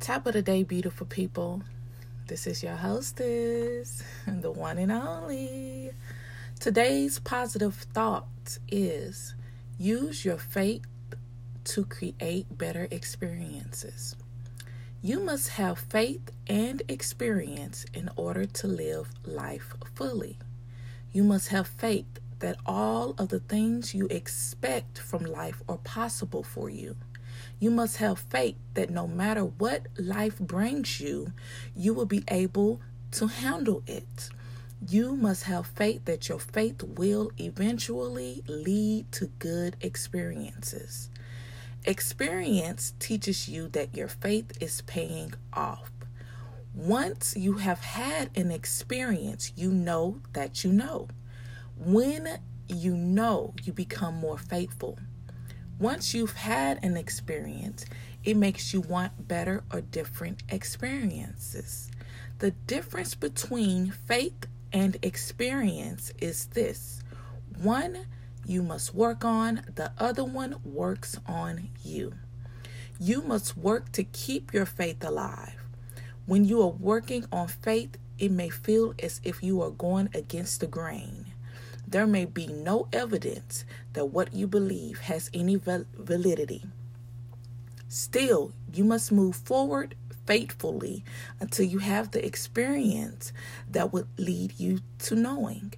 Top of the day, beautiful people. This is your hostess, the one and only. Today's positive thought is use your faith to create better experiences. You must have faith and experience in order to live life fully. You must have faith that all of the things you expect from life are possible for you. You must have faith that no matter what life brings you, you will be able to handle it. You must have faith that your faith will eventually lead to good experiences. Experience teaches you that your faith is paying off. Once you have had an experience, you know that you know. When you know, you become more faithful. Once you've had an experience, it makes you want better or different experiences. The difference between faith and experience is this one you must work on, the other one works on you. You must work to keep your faith alive. When you are working on faith, it may feel as if you are going against the grain there may be no evidence that what you believe has any validity. Still, you must move forward faithfully until you have the experience that would lead you to knowing.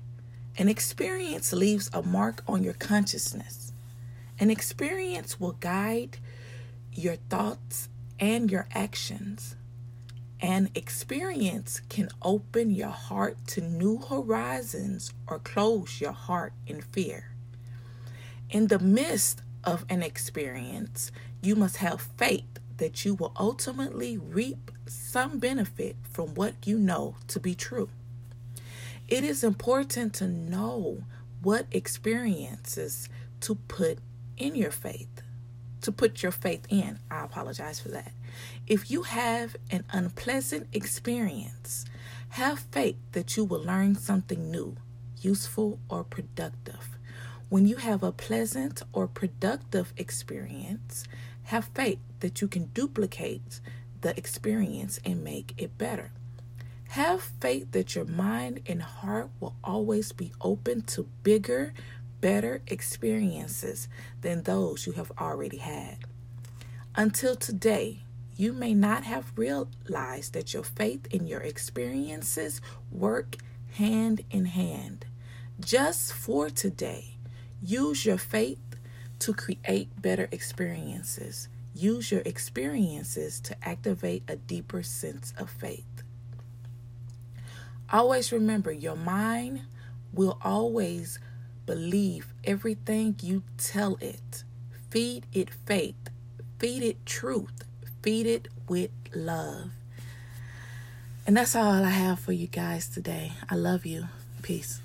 An experience leaves a mark on your consciousness. An experience will guide your thoughts and your actions. An experience can open your heart to new horizons or close your heart in fear. In the midst of an experience, you must have faith that you will ultimately reap some benefit from what you know to be true. It is important to know what experiences to put in your faith to put your faith in. I apologize for that. If you have an unpleasant experience, have faith that you will learn something new, useful, or productive. When you have a pleasant or productive experience, have faith that you can duplicate the experience and make it better. Have faith that your mind and heart will always be open to bigger, better experiences than those you have already had. Until today, you may not have realized that your faith and your experiences work hand in hand. Just for today, use your faith to create better experiences. Use your experiences to activate a deeper sense of faith. Always remember your mind will always believe everything you tell it. Feed it faith. Feed it truth. Feed it with love. And that's all I have for you guys today. I love you. Peace.